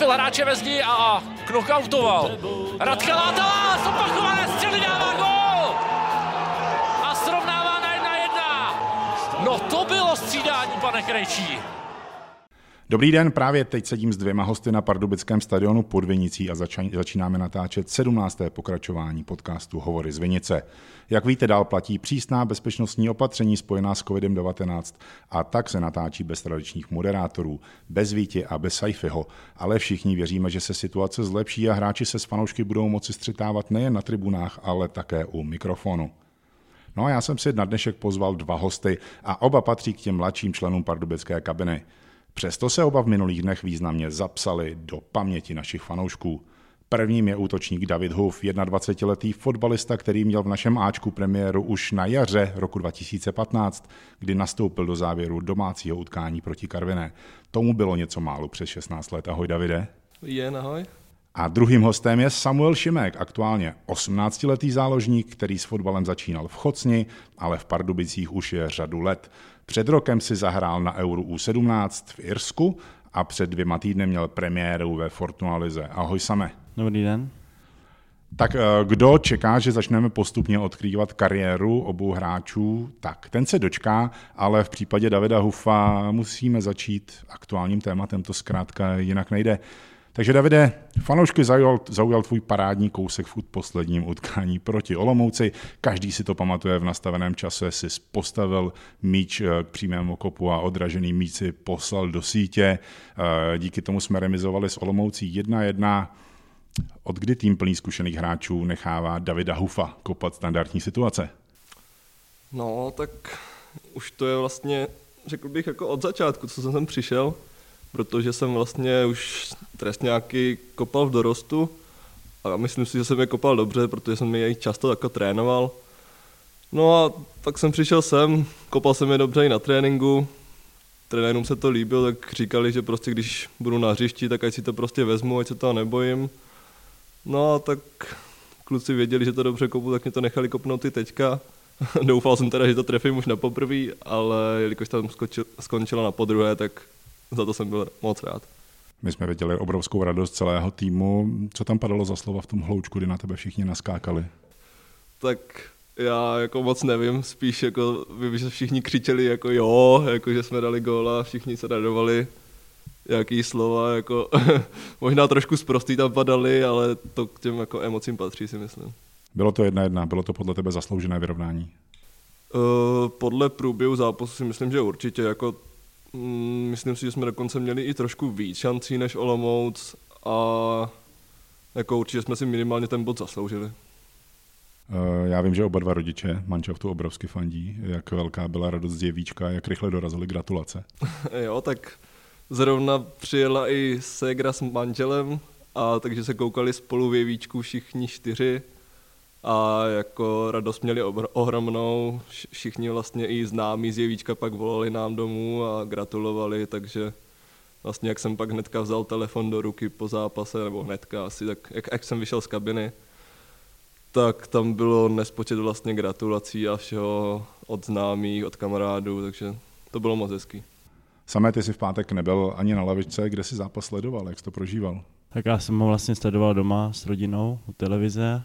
trefil hráče ve zdi a knockoutoval. Radka Látala, zopakované střely dává gol! A srovnává na jedna jedna. No to bylo střídání, pane Krejčí. Dobrý den, právě teď sedím s dvěma hosty na Pardubickém stadionu pod Vinicí a začínáme natáčet 17. pokračování podcastu Hovory z Vinice. Jak víte, dál platí přísná bezpečnostní opatření spojená s COVID-19 a tak se natáčí bez tradičních moderátorů, bez Vítě a bez Saifiho, ale všichni věříme, že se situace zlepší a hráči se s fanoušky budou moci střetávat nejen na tribunách, ale také u mikrofonu. No a já jsem si na dnešek pozval dva hosty a oba patří k těm mladším členům pardubické kabiny. Přesto se oba v minulých dnech významně zapsali do paměti našich fanoušků. Prvním je útočník David Huf, 21-letý fotbalista, který měl v našem Ačku premiéru už na jaře roku 2015, kdy nastoupil do závěru domácího utkání proti Karviné. Tomu bylo něco málo přes 16 let. Ahoj Davide. Je, ahoj. A druhým hostem je Samuel Šimek, aktuálně 18-letý záložník, který s fotbalem začínal v Chocni, ale v Pardubicích už je řadu let. Před rokem si zahrál na Euro U17 v Irsku a před dvěma týdny měl premiéru ve Fortuna Lize. Ahoj same. Dobrý den. Tak eh, kdo čeká, že začneme postupně odkrývat kariéru obou hráčů, tak ten se dočká, ale v případě Davida Hufa musíme začít aktuálním tématem, to zkrátka jinak nejde. Takže Davide, fanoušky zaujal, zaujal tvůj parádní kousek v posledním utkání proti Olomouci. Každý si to pamatuje, v nastaveném čase si postavil míč eh, k přímému kopu a odražený míč si poslal do sítě. Eh, díky tomu jsme remizovali s Olomoucí 1-1. Od kdy tým plný zkušených hráčů nechává Davida Hufa kopat standardní situace? No, tak už to je vlastně, řekl bych, jako od začátku, co jsem sem přišel protože jsem vlastně už trestňáky kopal v dorostu a myslím si, že jsem je kopal dobře, protože jsem je často jako trénoval. No a tak jsem přišel sem, kopal jsem je dobře i na tréninku, trenérům se to líbilo, tak říkali, že prostě když budu na hřišti, tak ať si to prostě vezmu, ať se toho nebojím. No a tak kluci věděli, že to dobře kopu, tak mě to nechali kopnout i teďka. Doufal jsem teda, že to trefím už na poprvé, ale jelikož tam skončilo na podruhé, tak za to jsem byl moc rád. My jsme viděli obrovskou radost celého týmu. Co tam padalo za slova v tom hloučku, kdy na tebe všichni naskákali? Tak já jako moc nevím, spíš jako vím, že všichni křičeli jako jo, jako že jsme dali góla, všichni se radovali, jaký slova, jako možná trošku zprostý tam padaly, ale to k těm jako emocím patří si myslím. Bylo to jedna jedna, bylo to podle tebe zasloužené vyrovnání? Uh, podle průběhu zápasu si myslím, že určitě, jako myslím si, že jsme dokonce měli i trošku víc šancí než Olomouc a jako určitě jsme si minimálně ten bod zasloužili. Eh, já vím, že oba dva rodiče manšaftu obrovsky fandí. Jak velká byla radost z Jevíčka, jak rychle dorazili gratulace. jo, tak zrovna přijela i ségra s manželem, a takže se koukali spolu v Jevíčku všichni čtyři a jako radost měli ohromnou, všichni vlastně i známí z Jevíčka pak volali nám domů a gratulovali, takže vlastně jak jsem pak hnedka vzal telefon do ruky po zápase, nebo hnedka asi, tak jak, jak jsem vyšel z kabiny, tak tam bylo nespočet vlastně gratulací a všeho od známých, od kamarádů, takže to bylo moc hezký. Samé ty si v pátek nebyl ani na lavičce, kde si zápas sledoval, jak jsi to prožíval? Tak já jsem ho vlastně sledoval doma s rodinou u televize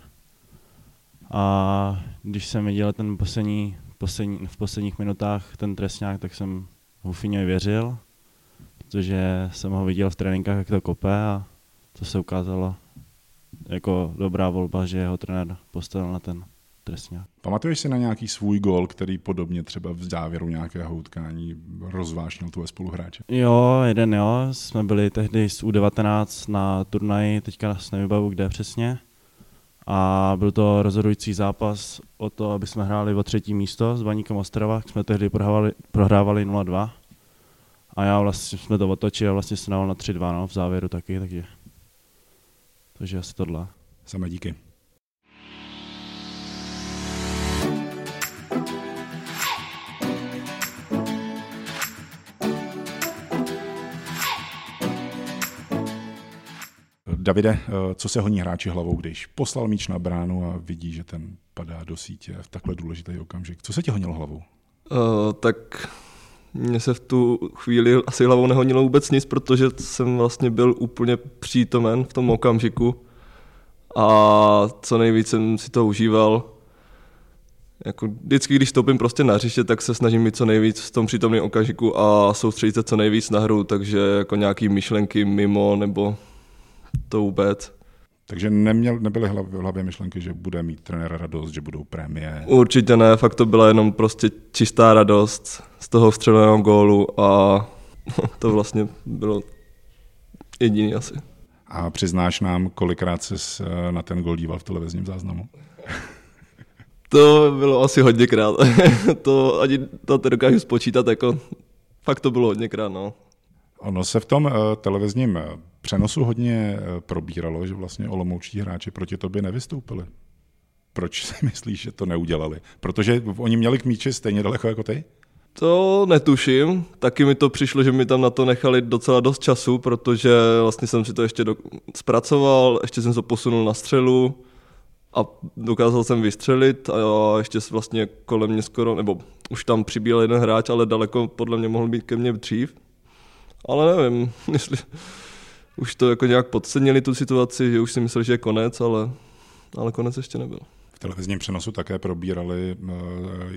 a když jsem viděl ten poslední, poslední, v posledních minutách ten trestňák, tak jsem Hufiňovi věřil, protože jsem ho viděl v tréninkách, jak to kope a to se ukázalo jako dobrá volba, že jeho trenér postavil na ten trestňák. Pamatuješ si na nějaký svůj gol, který podobně třeba v závěru nějakého utkání rozvášnil tvoje spoluhráče? Jo, jeden jo. Jsme byli tehdy z U19 na turnaji, teďka se nevybavu kde přesně a byl to rozhodující zápas o to, aby jsme hráli o třetí místo s Baníkem Ostrava, jsme tehdy prohrávali, prohrávali 0-2 a já vlastně jsme to otočili a vlastně se na 3-2 no, v závěru taky, takže, takže asi tohle. Samé díky. Davide, eh, co se honí hráči hlavou, když poslal míč na bránu a vidí, že ten padá do sítě v takhle důležitý okamžik? Co se ti honilo hlavou? Uh, tak mně se v tu chvíli asi hlavou nehodilo vůbec nic, protože jsem vlastně byl úplně přítomen v tom okamžiku a co nejvíc jsem si to užíval. Jako vždycky, když stoupím prostě na hřiště, tak se snažím mít co nejvíc v tom přítomném okamžiku a soustředit se co nejvíc na hru, takže jako nějaký myšlenky mimo nebo to vůbec. Takže neměl, nebyly v hlavě myšlenky, že bude mít trenér radost, že budou prémie? Určitě ne, fakt to byla jenom prostě čistá radost z toho vstřeleného gólu a to vlastně bylo jediný asi. A přiznáš nám, kolikrát jsi eh, na ten gol díval v televizním záznamu? To bylo asi hodněkrát. to ani to dokážu spočítat, jako fakt to bylo hodněkrát, no. Ono se v tom uh, televizním eh, přenosu hodně uh, probíralo, že vlastně olomoučtí hráči proti tobě nevystoupili. Proč si myslíš, že to neudělali? Protože oni měli k míči stejně daleko jako ty? To netuším. Taky mi to přišlo, že mi tam na to nechali docela dost času, protože vlastně jsem si to ještě do... zpracoval, ještě jsem se posunul na střelu a dokázal jsem vystřelit a ještě vlastně kolem mě skoro, nebo už tam přibíl jeden hráč, ale daleko podle mě mohl být ke mně dřív. Ale nevím, jestli už to jako nějak podcenili tu situaci, že už si mysleli, že je konec, ale, ale konec ještě nebyl v televizním přenosu také probírali, eh,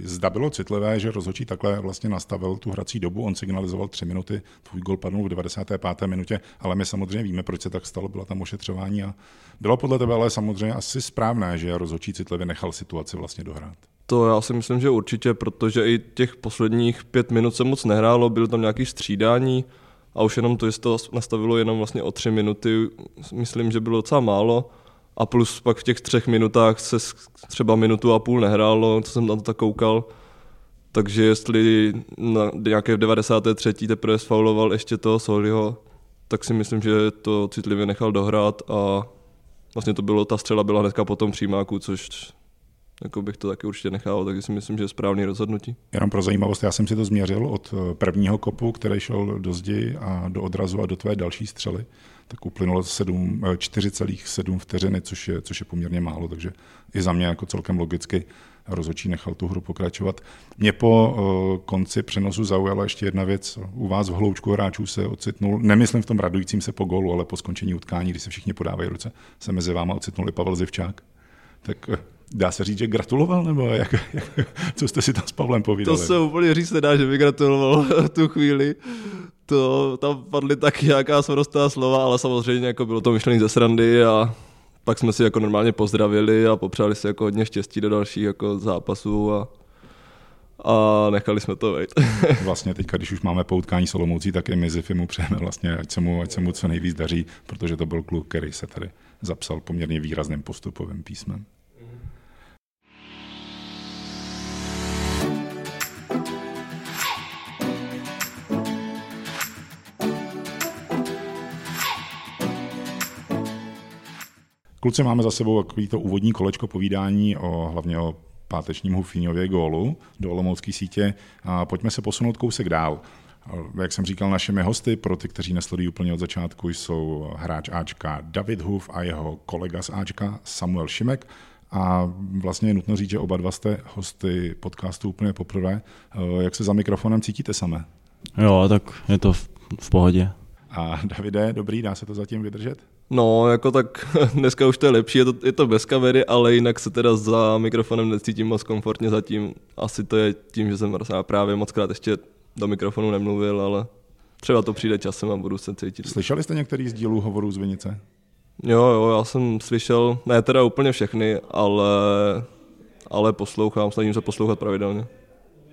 zda bylo citlivé, že rozhodčí takhle vlastně nastavil tu hrací dobu, on signalizoval tři minuty, tvůj gol padl v 95. minutě, ale my samozřejmě víme, proč se tak stalo, byla tam ošetřování a bylo podle tebe ale samozřejmě asi správné, že rozhodčí citlivě nechal situaci vlastně dohrát. To já si myslím, že určitě, protože i těch posledních pět minut se moc nehrálo, bylo tam nějaký střídání a už jenom to, že to nastavilo jenom vlastně o tři minuty, myslím, že bylo docela málo a plus pak v těch třech minutách se třeba minutu a půl nehrálo, co jsem na to tak koukal. Takže jestli na nějaké v 93. teprve sfauloval ještě toho Soliho, tak si myslím, že to citlivě nechal dohrát a vlastně to bylo, ta střela byla hnedka po tom přímáku, což jako bych to taky určitě nechal, takže si myslím, že je správný rozhodnutí. Jenom pro zajímavost, já jsem si to změřil od prvního kopu, který šel do zdi a do odrazu a do tvé další střely tak uplynulo 4,7 eh, vteřiny, což je, což je poměrně málo, takže i za mě jako celkem logicky rozhodčí nechal tu hru pokračovat. Mě po uh, konci přenosu zaujala ještě jedna věc. U vás v hloučku hráčů se ocitnul, nemyslím v tom radujícím se po golu, ale po skončení utkání, kdy se všichni podávají ruce, se mezi váma ocitnul i Pavel Zivčák. Tak dá se říct, že gratuloval, nebo jak, jak, co jste si tam s Pavlem povídali? To se úplně říct nedá, že by gratuloval tu chvíli to tam padly taky nějaká svarostá slova, ale samozřejmě jako bylo to myšlený ze srandy a pak jsme si jako normálně pozdravili a popřáli si jako hodně štěstí do dalších jako zápasů a, a nechali jsme to vejít. vlastně teď, když už máme poutkání Solomoucí, tak i my Zifimu přejeme vlastně, ať se, mu, ať se mu co nejvíc daří, protože to byl kluk, který se tady zapsal poměrně výrazným postupovým písmem. Kluci, máme za sebou takový to úvodní kolečko povídání o hlavně o pátečním Hufiňově gólu do Olomoucké sítě. A pojďme se posunout kousek dál. Jak jsem říkal, našimi hosty, pro ty, kteří nesledují úplně od začátku, jsou hráč Ačka David Huf a jeho kolega z Ačka Samuel Šimek. A vlastně je nutno říct, že oba dva jste hosty podcastu úplně poprvé. Jak se za mikrofonem cítíte samé? Jo, tak je to v, v pohodě. A Davide, dobrý, dá se to zatím vydržet? No, jako tak dneska už to je lepší, je to, je to bez kamery, ale jinak se teda za mikrofonem necítím moc komfortně zatím. Asi to je tím, že jsem právě moc krát ještě do mikrofonu nemluvil, ale třeba to přijde časem a budu se cítit. Slyšeli jste některý z dílů hovorů z Vinice? Jo, jo, já jsem slyšel, ne teda úplně všechny, ale, ale poslouchám, snažím se poslouchat pravidelně.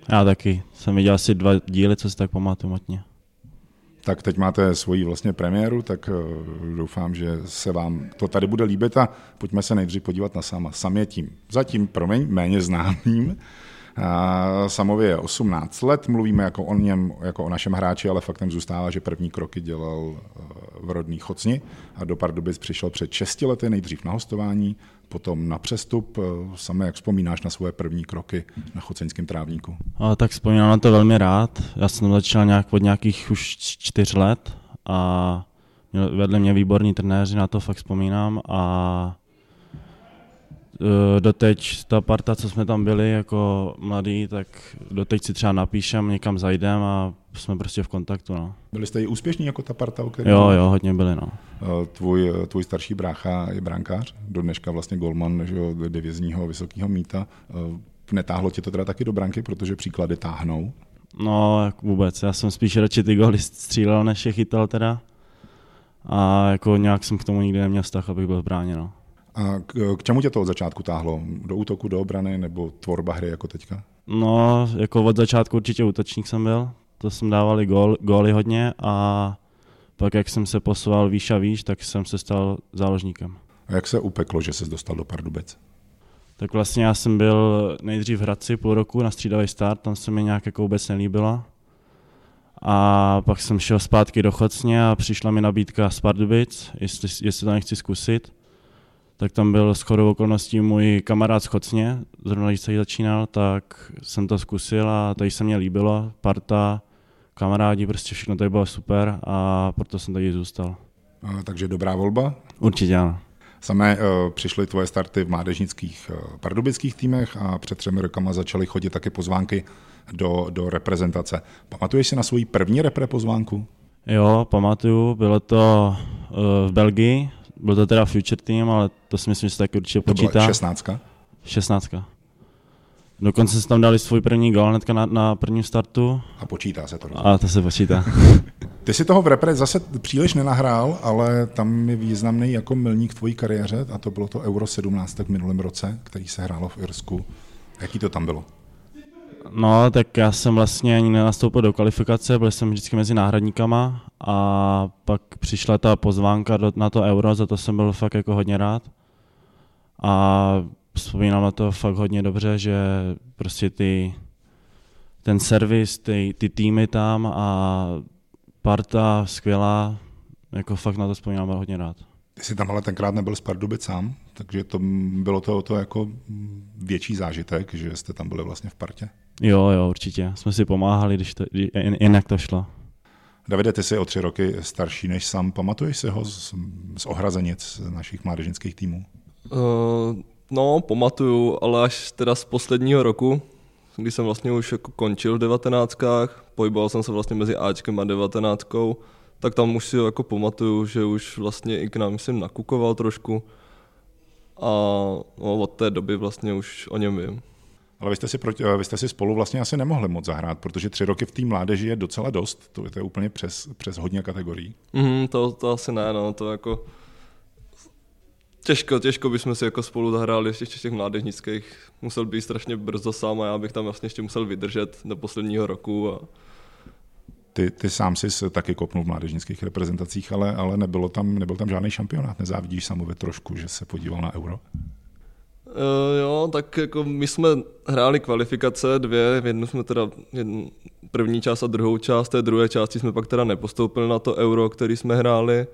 Já taky. Jsem viděl asi dva díly, co si tak pamatuju matně. Tak teď máte svoji vlastně premiéru, tak eh, doufám, že se vám to tady bude líbit a pojďme se nejdřív podívat na sama. Sam je tím zatím, promiň, méně známým. Samově je 18 let, mluvíme jako o něm, jako o našem hráči, ale faktem zůstává, že první kroky dělal eh, v rodný Chocni a do Pardubic přišel před 6 lety, nejdřív na hostování, potom na přestup. Eh, Samé, jak vzpomínáš na svoje první kroky na choceňském trávníku? A, tak vzpomínám na to velmi rád. Já jsem začal nějak od nějakých už čtyř let a vedle mě výborní trenéři, na to fakt vzpomínám a Eh, doteď ta parta, co jsme tam byli jako mladí, tak doteď si třeba napíšem, někam zajdem a jsme prostě v kontaktu. No. Byli jste i úspěšní jako ta parta, o které Jo, jo, hodně byli. No. Eh, Tvůj, tvůj starší brácha je brankář, do dneška vlastně golman že jo, divizního vysokého míta. Eh, Netáhlo tě to teda taky do branky, protože příklady táhnou? No, jak vůbec. Já jsem spíš radši ty góly střílel, než je chytal teda. A jako nějak jsem k tomu nikdy neměl vztah, abych byl v bráně. No. A k, k čemu tě to od začátku táhlo? Do útoku, do obrany nebo tvorba hry jako teďka? No, jako od začátku určitě útočník jsem byl. To jsem dával i gól, góly hodně a pak jak jsem se posouval výš a výš, tak jsem se stal záložníkem. A jak se upeklo, že se dostal do Pardubic? Tak vlastně já jsem byl nejdřív v Hradci půl roku na střídavý start, tam se mi nějak jako vůbec nelíbilo. A pak jsem šel zpátky do Chocně a přišla mi nabídka z Pardubic, jestli, jestli to nechci zkusit. Tak tam byl s chodou okolností můj kamarád z Chocně, zrovna když se začínal, tak jsem to zkusil a tady se mě líbilo. Parta, kamarádi, prostě všechno tady bylo super a proto jsem tady zůstal. A, takže dobrá volba? Určitě ano. Samé uh, přišly tvoje starty v mládežnických uh, pardubických týmech a před třemi rokama začaly chodit taky pozvánky do, do reprezentace. Pamatuješ si na svoji první repre pozvánku? Jo, pamatuju, bylo to uh, v Belgii, byl to teda Future Team, ale to si myslím, že se taky určitě To počítá. byla 16. 16. Dokonce se tam dali svůj první gol hnedka na, na prvním startu A počítá se to. rozhodně. a to se počítá. Ty si toho v repre zase příliš nenahrál, ale tam je významný jako milník v tvojí kariéře a to bylo to Euro 17 v minulém roce, který se hrálo v Irsku. Jaký to tam bylo? No, tak já jsem vlastně ani nenastoupil do kvalifikace, byl jsem vždycky mezi náhradníkama a pak přišla ta pozvánka do, na to euro, za to jsem byl fakt jako hodně rád. A vzpomínám na to fakt hodně dobře, že prostě ty, ten servis, ty, ty týmy tam a parta skvělá, jako fakt na to vzpomínám hodně rád. Ty jsi tam ale tenkrát nebyl z Pardubic sám, takže to bylo to, to jako větší zážitek, že jste tam byli vlastně v partě. Jo, jo, určitě. Jsme si pomáhali, když to, jak to šlo. Davide, ty jsi o tři roky starší než sám. Pamatuješ si ho z, z ohrazenic našich mládežnických týmů? Uh, no, pamatuju, ale až teda z posledního roku, kdy jsem vlastně už jako končil v devatenáctkách, pohyboval jsem se vlastně mezi Ačkem a devatenáctkou, tak tam už si jako pamatuju, že už vlastně i k nám jsem nakukoval trošku a no, od té doby vlastně už o něm vím. Ale vy jste, si proti, vy jste si spolu vlastně asi nemohli moc zahrát, protože tři roky v té mládeži je docela dost, to je, to je úplně přes, přes hodně kategorií. Mm, to, to asi ne, no, to jako těžko, těžko bychom si jako spolu zahráli ještě v těch mládežnických. Musel být strašně brzo sám a já bych tam vlastně ještě musel vydržet do posledního roku a Ty, ty sám jsi taky kopnul v mládežnických reprezentacích, ale, ale nebylo tam, nebyl tam žádný šampionát. Nezávidíš samovi trošku, že se podíval na euro? Uh, jo, tak jako my jsme hráli kvalifikace dvě, v jednu jsme teda jednu, první část a druhou část, té druhé části jsme pak teda nepostoupili na to euro, který jsme hráli.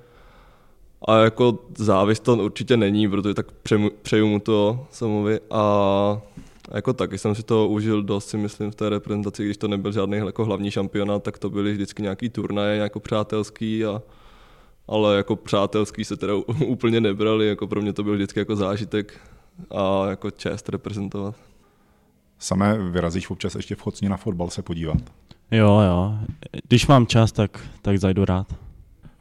A jako závis to určitě není, protože tak přeju, přeju mu to samovi a a jako taky jsem si to užil dost, si myslím, v té reprezentaci, když to nebyl žádný jako hlavní šampionát, tak to byly vždycky nějaký turnaje jako přátelský, a, ale jako přátelský se teda úplně nebrali, jako pro mě to byl vždycky jako zážitek a jako čest reprezentovat. Samé vyrazíš občas ještě v Chocni na fotbal se podívat. Jo, jo. Když mám čas, tak, tak zajdu rád.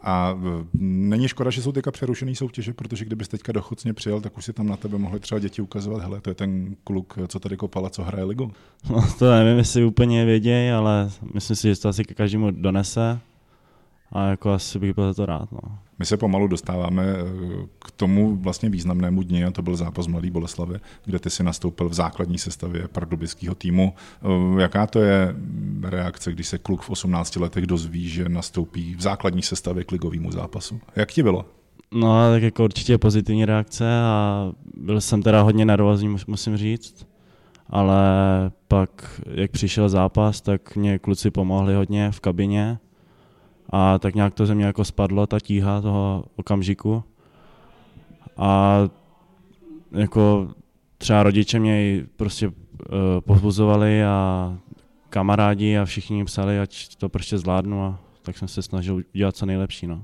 A není škoda, že jsou teďka přerušený soutěže, protože kdybys teďka do Chocně přijel, tak už si tam na tebe mohli třeba děti ukazovat, hele, to je ten kluk, co tady kopal a co hraje ligu. No, to nevím, jestli úplně vědějí, ale myslím si, že to asi ke každému donese. A jako asi bych byl za to rád. No. My se pomalu dostáváme eh, k tomu vlastně významnému dni, a to byl zápas Mladý Boleslavy, kde ty si nastoupil v základní sestavě pardubického týmu. Eh, Jaká to je reakce, když se kluk v 18 letech dozví, že nastoupí v základní sestavě k ligovému zápasu? Jak ti bylo? no, tak jako určitě pozitivní reakce a byl jsem teda hodně nervózní, mus- musím říct. Ale pak, jak přišel zápas, tak mě kluci pomohli hodně v kabině a tak nějak to ze mě jako spadlo, ta tíha toho okamžiku. A jako třeba rodiče mě prostě uh, povzbuzovali a kamarádi a všichni psali, ať to prostě zvládnu a tak jsem se snažil udělat co nejlepší. No.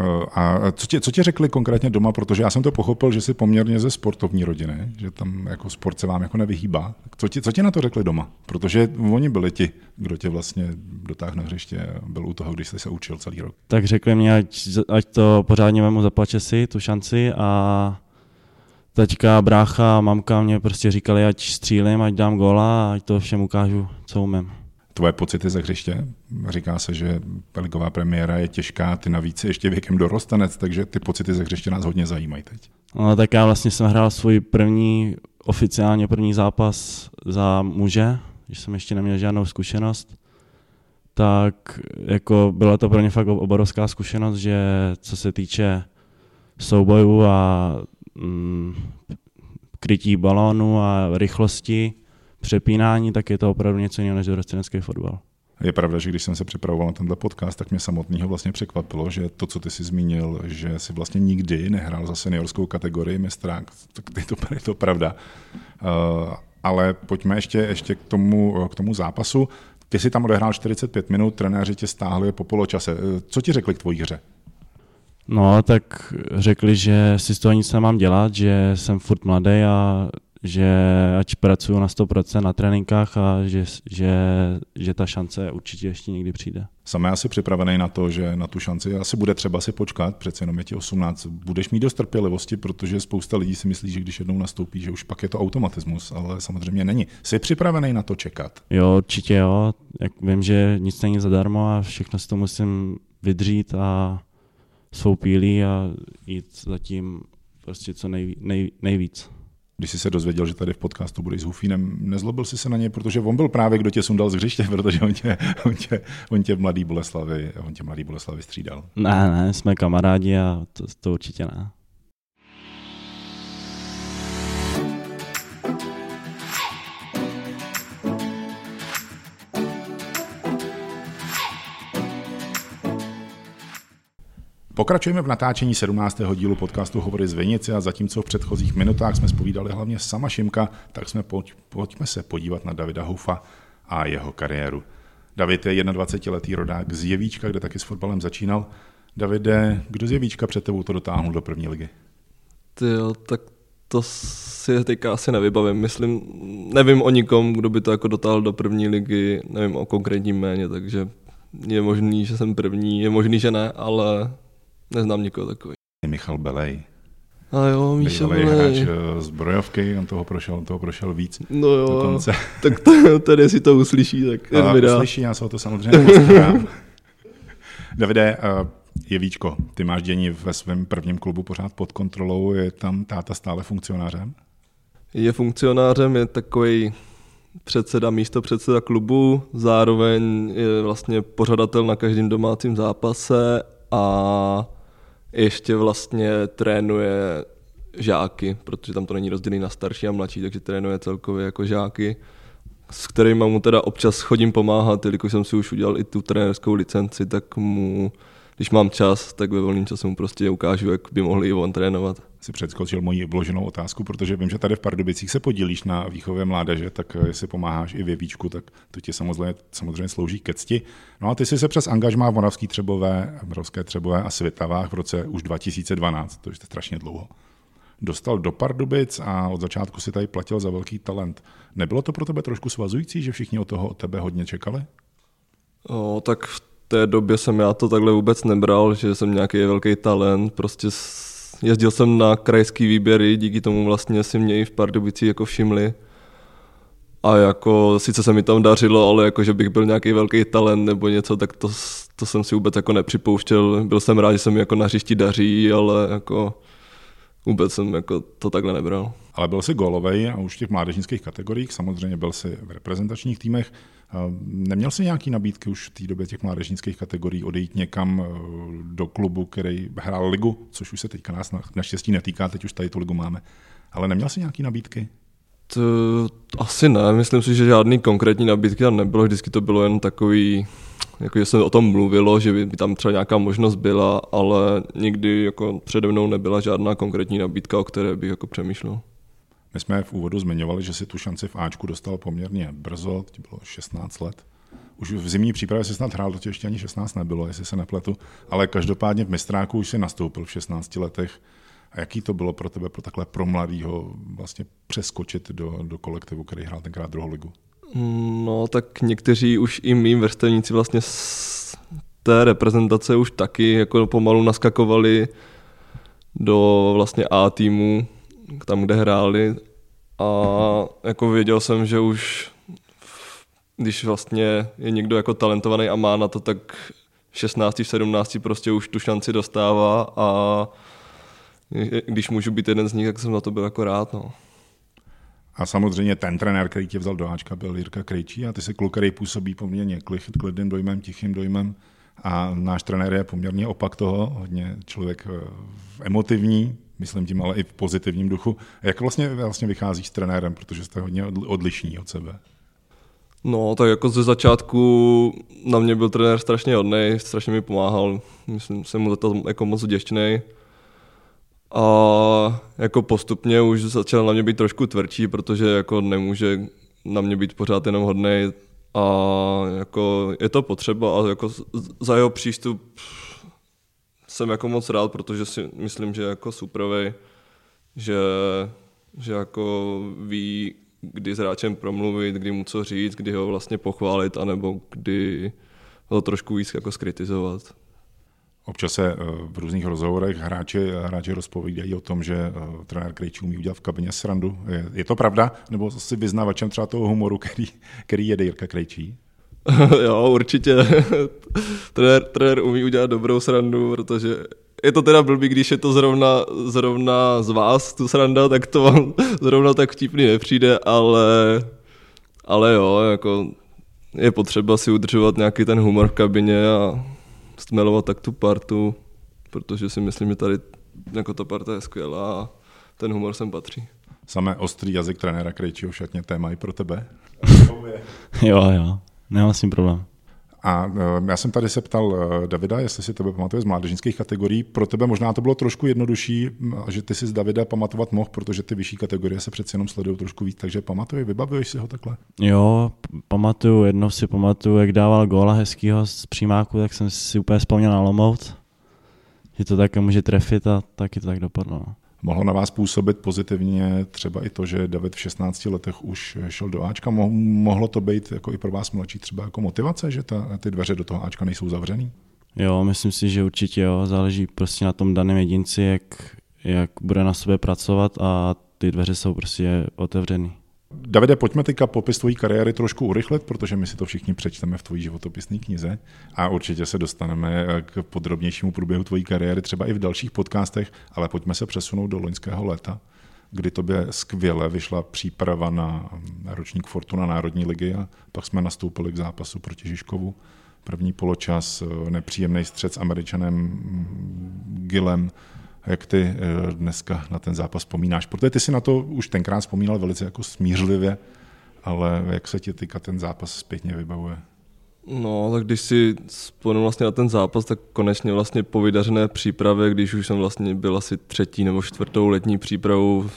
Eh, a co tě, co tě řekli konkrétně doma, protože já jsem to pochopil, že jsi poměrně ze sportovní rodiny, že tam jako sport se vám jako nevyhýbá. Co ti, co ti na to řekli doma? Protože oni byli ti, kdo tě vlastně dotáhl na hřiště, byl u toho, když jsi se učil celý rok. Tak řekli mi, ať, ať to pořádně vemu, zaplače si tu šanci a teďka brácha a mamka mě prostě říkali, ať střílím, ať dám góla a ať to všem ukážu, co umím. Tvoje pocity ze hřiště? Říká se, že ligová premiéra je těžká, ty navíc ještě věkem dorostanec, takže ty pocity ze hřiště nás hodně zajímají teď. No tak já vlastně jsem hrál svůj první, oficiálně první zápas za muže, když jsem ještě neměl žádnou zkušenost, tak jako byla to pro mě fakt obrovská zkušenost, že co se týče soubojů a mm, krytí balónu a rychlosti, přepínání, tak je to opravdu něco jiného než dorostenecký fotbal. Je pravda, že když jsem se připravoval na tenhle podcast, tak mě samotného vlastně překvapilo, že to, co ty si zmínil, že si vlastně nikdy nehrál za seniorskou kategorii mistrák, tak je to, je to pravda. Uh, ale pojďme ještě, ještě k, tomu, k tomu zápasu. Ty si tam odehrál 45 minut, trenéři tě stáhli po poločase. Eh, co ti řekli k tvojí hře? No, tak řekli, že si z toho nic nemám dělat, že jsem furt mladý a že ať pracuju na 100% na tréninkách a že, že, že ta šance určitě ještě někdy přijde. Jsem asi připravený na to, že na tu šanci asi bude třeba si počkat, přece jenom je ti 18. Budeš mít dost trpělivosti, protože spousta lidí si myslí, že když jednou nastoupí, že už pak je to automatismus, ale samozřejmě není. Jsi připravený na to čekat? Jo, určitě jo. Jak vím, že nic není zadarmo a všechno si to musím vydřít a svou pílí a jít zatím prostě co nej, nej, nejvíc když jsi se dozvěděl, že tady v podcastu budeš s Hufínem, nezlobil jsi se na něj, protože on byl právě, kdo tě sundal z hřiště, protože on tě, on tě, on tě Mladý Boleslavi, on tě Mladý Boleslavi střídal. Ne, ne, jsme kamarádi a to, to určitě ne. Pokračujeme v natáčení 17. dílu podcastu Hovory z Venice a zatímco v předchozích minutách jsme spovídali hlavně sama Šimka, tak jsme pojď, pojďme se podívat na Davida Houfa a jeho kariéru. David je 21-letý rodák z Jevíčka, kde taky s fotbalem začínal. Davide, kdo z Jevíčka před tebou to dotáhnul do první ligy? Ty jo, tak to si teďka asi nevybavím. Myslím, nevím o nikom, kdo by to jako dotáhl do první ligy, nevím o konkrétním méně, takže je možný, že jsem první, je možný, že ne, ale Neznám nikoho takový. Michal Belej. A jo, Míša Belej. hráč eh, zbrojovky, on toho prošel, on toho prošel víc. No jo, dokonce. tak to, tady si to uslyší, tak jen vydá. Uslyší, já se o to samozřejmě postarám. Davide, uh, Jevíčko, ty máš dění ve svém prvním klubu pořád pod kontrolou, je tam táta stále funkcionářem? Je funkcionářem, je takový předseda, místo předseda klubu, zároveň je vlastně pořadatel na každém domácím zápase a ještě vlastně trénuje žáky, protože tam to není rozdělené na starší a mladší, takže trénuje celkově jako žáky, s kterými mu teda občas chodím pomáhat, jelikož jsem si už udělal i tu trenérskou licenci, tak mu, když mám čas, tak ve volném čase mu prostě ukážu, jak by mohli i on trénovat si předskočil moji vloženou otázku, protože vím, že tady v Pardubicích se podílíš na výchově mládeže, tak eh, jestli pomáháš i věvíčku, tak to ti samozřejmě, samozřejmě slouží ke cti. No a ty jsi se přes angažmá v Moravský Třebové, Moravské Třebové a Svitavách v roce už 2012, to je strašně dlouho, dostal do Pardubic a od začátku si tady platil za velký talent. Nebylo to pro tebe trošku svazující, že všichni od toho od tebe hodně čekali? O, tak v té době jsem já to takhle vůbec nebral, že jsem nějaký velký talent, prostě jezdil jsem na krajský výběry, díky tomu vlastně si mě i v Pardubici jako všimli. A jako, sice se mi tam dařilo, ale jako, že bych byl nějaký velký talent nebo něco, tak to, to jsem si vůbec jako nepřipouštěl. Byl jsem rád, že se mi jako na hřišti daří, ale jako vůbec jsem jako to takhle nebral. Ale byl jsi golovej a už v těch mládežnických kategoriích, samozřejmě byl jsi v reprezentačních týmech. Neměl jsi nějaký nabídky už v té době těch mládežnických kategorií odejít někam eh, do klubu, který hrál ligu, což už se teďka nás naštěstí netýká, teď už tady tu ligu máme. Ale neměl jsi nějaký nabídky? To, asi ne, myslím si, že žádný konkrétní nabídky tam nebylo, vždycky to bylo jen takový, jako že se o tom mluvilo, že by tam třeba nějaká možnost byla, ale nikdy jako přede mnou nebyla žádná konkrétní nabídka, o které bych jako přemýšlel. My jsme v úvodu zmiňovali, že si tu šanci v Ačku dostal poměrně brzo, to bylo 16 let. Už v zimní přípravě se snad hrál, to ještě ani 16 nebylo, jestli se nepletu, ale každopádně v mistráku už si nastoupil v 16 letech. A jaký to bylo pro tebe, pro takhle pro mladýho vlastně přeskočit do, do kolektivu, který hrál tenkrát druhou ligu? No, tak někteří už i mým vrstevníci vlastně z té reprezentace už taky jako pomalu naskakovali do vlastně A týmu, tam, kde hráli. A jako věděl jsem, že už když vlastně je někdo jako talentovaný a má na to, tak v 16, v 17 prostě už tu šanci dostává a když můžu být jeden z nich, tak jsem na to byl jako rád. No. A samozřejmě ten trenér, který tě vzal do Ačka, byl Jirka Krejčí a ty se kluk, který působí poměrně klidným dojmem, tichým dojmem a náš trenér je poměrně opak toho, hodně člověk eh, emotivní, myslím tím ale i v pozitivním duchu. Jak vlastně, vlastně vycházíš s trenérem, protože jste hodně odlišní od sebe? No, tak jako ze začátku na mě byl trenér strašně hodný, strašně mi pomáhal, myslím, jsem mu za to jako moc vděčný. A jako postupně už začal na mě být trošku tvrdší, protože jako nemůže na mě být pořád jenom hodný a jako je to potřeba a jako za jeho přístup jsem jako moc rád, protože si myslím, že jako suprovej, že, že jako ví, kdy s hráčem promluvit, kdy mu co říct, kdy ho vlastně pochválit, anebo kdy ho trošku víc jako skritizovat. Občas se eh, v různých rozhovorech hráči, hráči rozpovídají o tom, že uh, trenér Krejčí umí udělat v kabině srandu. Je, je to pravda? Nebo si vyznavačem třeba toho humoru, který, který jede Jirka Krejčí? jo, určitě. trenér, trenér umí udělat dobrou srandu, protože je to teda blbý, když je to zrovna, zrovna z vás, tu sranda, tak to vám zrovna tak vtipný nepřijde, ale, ale jo, jako je potřeba si udržovat nějaký ten humor v kabině a stmelovat tak tu partu, protože si myslím, že tady jako ta parta je skvělá a ten humor sem patří. Samé ostrý jazyk trenéra Krejčího šatně téma i pro tebe? jo, jo, nemám s tím problém. A e, já jsem tady se ptal e, Davida, jestli si tebe pamatuje z mládežnických kategorií. Pro tebe možná to bylo trošku jednodušší, že ty si z Davida pamatovat mohl, protože ty vyšší kategorie se přeci jenom sledují trošku víc, takže pamatuj, vybavuješ si ho takhle? Jo, pamatuju, jednou si pamatuju, jak dával góla hezkýho z přímáku, tak jsem si úplně vzpomněl na Lomout, že to také může trefit a taky to tak dopadlo. Mohlo na vás působit pozitivně třeba i to, že David v 16 letech už šel do Ačka? Mohlo to být jako i pro vás mladší třeba jako motivace, že ta, ty dveře do toho Ačka nejsou zavřený? Jo, myslím si, že určitě jo. Záleží prostě na tom daném jedinci, jak, jak bude na sebe pracovat a ty dveře jsou prostě otevřený. Davide, pojďme teďka popis tvojí kariéry trošku urychlit, protože my si to všichni přečteme v tvojí životopisné knize a určitě se dostaneme k podrobnějšímu průběhu tvojí kariéry třeba i v dalších podcastech, ale pojďme se přesunout do loňského léta, kdy tobě skvěle vyšla příprava na ročník Fortuna Národní ligy a pak jsme nastoupili k zápasu proti Žižkovu. První poločas, nepříjemný střed s američanem Gilem, jak ty eh, dneska na ten zápas vzpomínáš. Protože ty si na to už tenkrát vzpomínal velice jako smířlivě, ale jak se ti teďka ten zápas zpětně vybavuje? No, tak když si vzpomenu vlastně na ten zápas, tak konečně vlastně po vydařené přípravě, když už jsem vlastně byl asi třetí nebo čtvrtou letní přípravu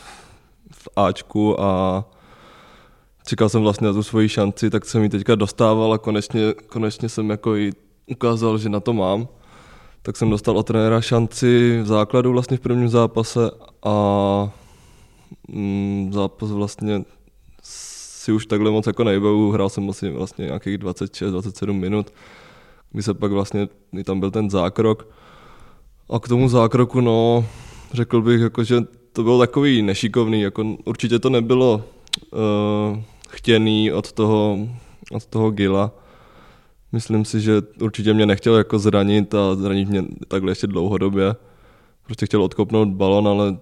v Ačku a čekal jsem vlastně na tu svoji šanci, tak jsem ji teďka dostával a konečně, konečně jsem jako i ukázal, že na to mám tak jsem dostal od trenéra šanci v základu vlastně v prvním zápase a mm, zápas vlastně si už takhle moc jako nejbavu, hrál jsem asi vlastně nějakých 26-27 minut, kdy se pak vlastně, kdy tam byl ten zákrok. A k tomu zákroku, no, řekl bych, jako, že to bylo takový nešikovný, jako určitě to nebylo uh, chtěný od toho, od toho Gila, Myslím si, že určitě mě nechtěl jako zranit a zranit mě takhle ještě dlouhodobě. Prostě chtěl odkopnout balon, ale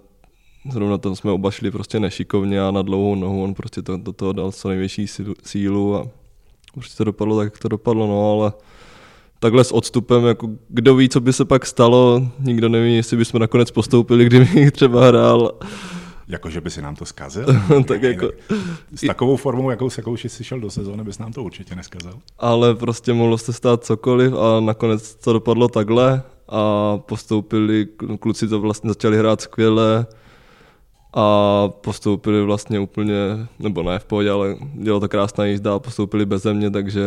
zrovna tam jsme oba šli prostě nešikovně a na dlouhou nohu on prostě to, do toho dal co největší sílu a prostě to dopadlo tak, jak to dopadlo, no ale takhle s odstupem, jako kdo ví, co by se pak stalo, nikdo neví, jestli bychom nakonec postoupili, kdyby třeba hrál jako, že by si nám to zkazil? tak jako... S takovou formou, jakou, s jakou jsi šel do sezóny, bys nám to určitě neskazil. Ale prostě mohlo se stát cokoliv a nakonec to dopadlo takhle a postoupili, kluci to vlastně začali hrát skvěle a postoupili vlastně úplně, nebo ne v pohodě, ale dělal to krásná jízda a postoupili bez mě, takže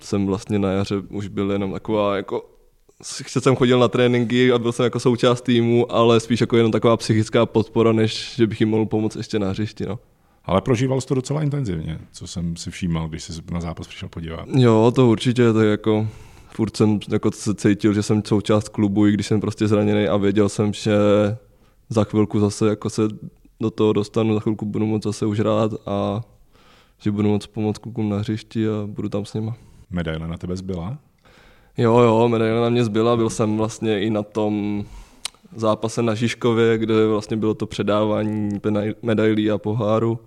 jsem vlastně na jaře už byl jenom taková jako sice jsem chodil na tréninky a byl jsem jako součást týmu, ale spíš jako jenom taková psychická podpora, než že bych jim mohl pomoct ještě na hřišti. No. Ale prožíval jsi to docela intenzivně, co jsem si všímal, když jsi na zápas přišel podívat. Jo, to určitě, to je jako furt jsem jako se cítil, že jsem součást klubu, i když jsem prostě zraněný a věděl jsem, že za chvilku zase jako se do toho dostanu, za chvilku budu moct zase už rád a že budu moct pomoct klukům na hřišti a budu tam s nima. Medaile na tebe zbyla? Jo, jo, medaile na mě zbyla, byl jsem vlastně i na tom zápase na Žižkově, kde vlastně bylo to předávání medailí a poháru.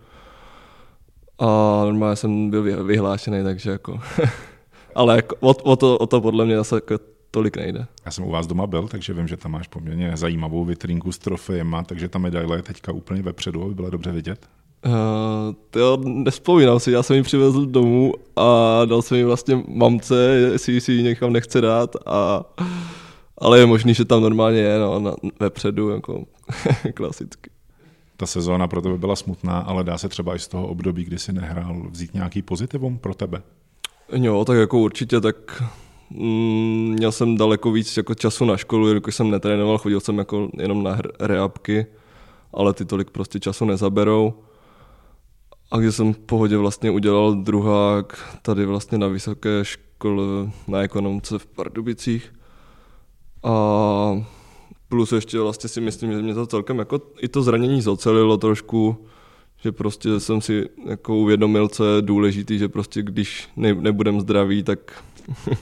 A normálně jsem byl vyhlášený, takže jako... Ale jako, o, o, to, o to podle mě zase jako tolik nejde. Já jsem u vás doma byl, takže vím, že tam máš poměrně zajímavou vitrínku s trofejema, takže ta medaile je teďka úplně vepředu, aby byla dobře vidět. Uh, to nespomínám si, já jsem ji přivezl domů a dal jsem ji vlastně mamce, jestli si ji někam nechce dát, a, ale je možný, že tam normálně je no, na, vepředu, jako klasicky. Ta sezóna pro tebe byla smutná, ale dá se třeba i z toho období, kdy jsi nehrál, vzít nějaký pozitivum pro tebe? Jo, tak jako určitě, tak mm, měl jsem daleko víc jako času na školu, jelikož jsem netrénoval, chodil jsem jako jenom na reápky, ale ty tolik prostě času nezaberou. A když jsem v pohodě vlastně udělal druhák tady vlastně na vysoké škole na ekonomce v Pardubicích. A plus ještě vlastně si myslím, že mě to celkem jako i to zranění zocelilo trošku, že prostě jsem si jako uvědomil, co je důležitý, že prostě když ne, nebudem zdraví, tak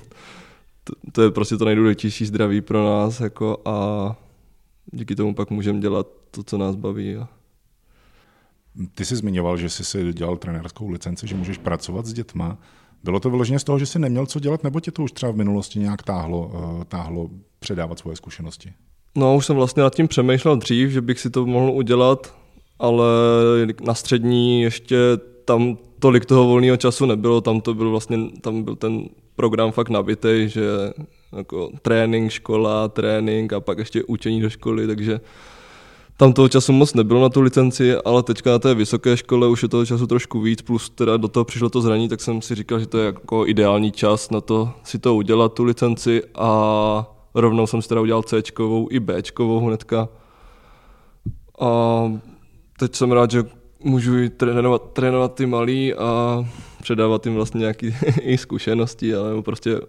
to, to, je prostě to nejdůležitější zdraví pro nás jako a díky tomu pak můžeme dělat to, co nás baví. A... Ty jsi zmiňoval, že jsi si dělal trenérskou licenci, že můžeš pracovat s dětma. Bylo to vyloženě z toho, že jsi neměl co dělat, nebo tě to už třeba v minulosti nějak táhlo, uh, táhlo předávat svoje zkušenosti? No, už jsem vlastně nad tím přemýšlel dřív, že bych si to mohl udělat, ale na střední ještě tam tolik toho volného času nebylo, tam to byl vlastně, tam byl ten program fakt nabitý, že jako trénink, škola, trénink a pak ještě učení do školy, takže tam toho času moc nebylo na tu licenci, ale teďka na té vysoké škole už je toho času trošku víc, plus teda do toho přišlo to zranění, tak jsem si říkal, že to je jako ideální čas na to si to udělat, tu licenci a rovnou jsem si teda udělal C i B hnedka. A teď jsem rád, že můžu trénovat, trénovat ty malý a předávat jim vlastně nějaké zkušenosti, ale prostě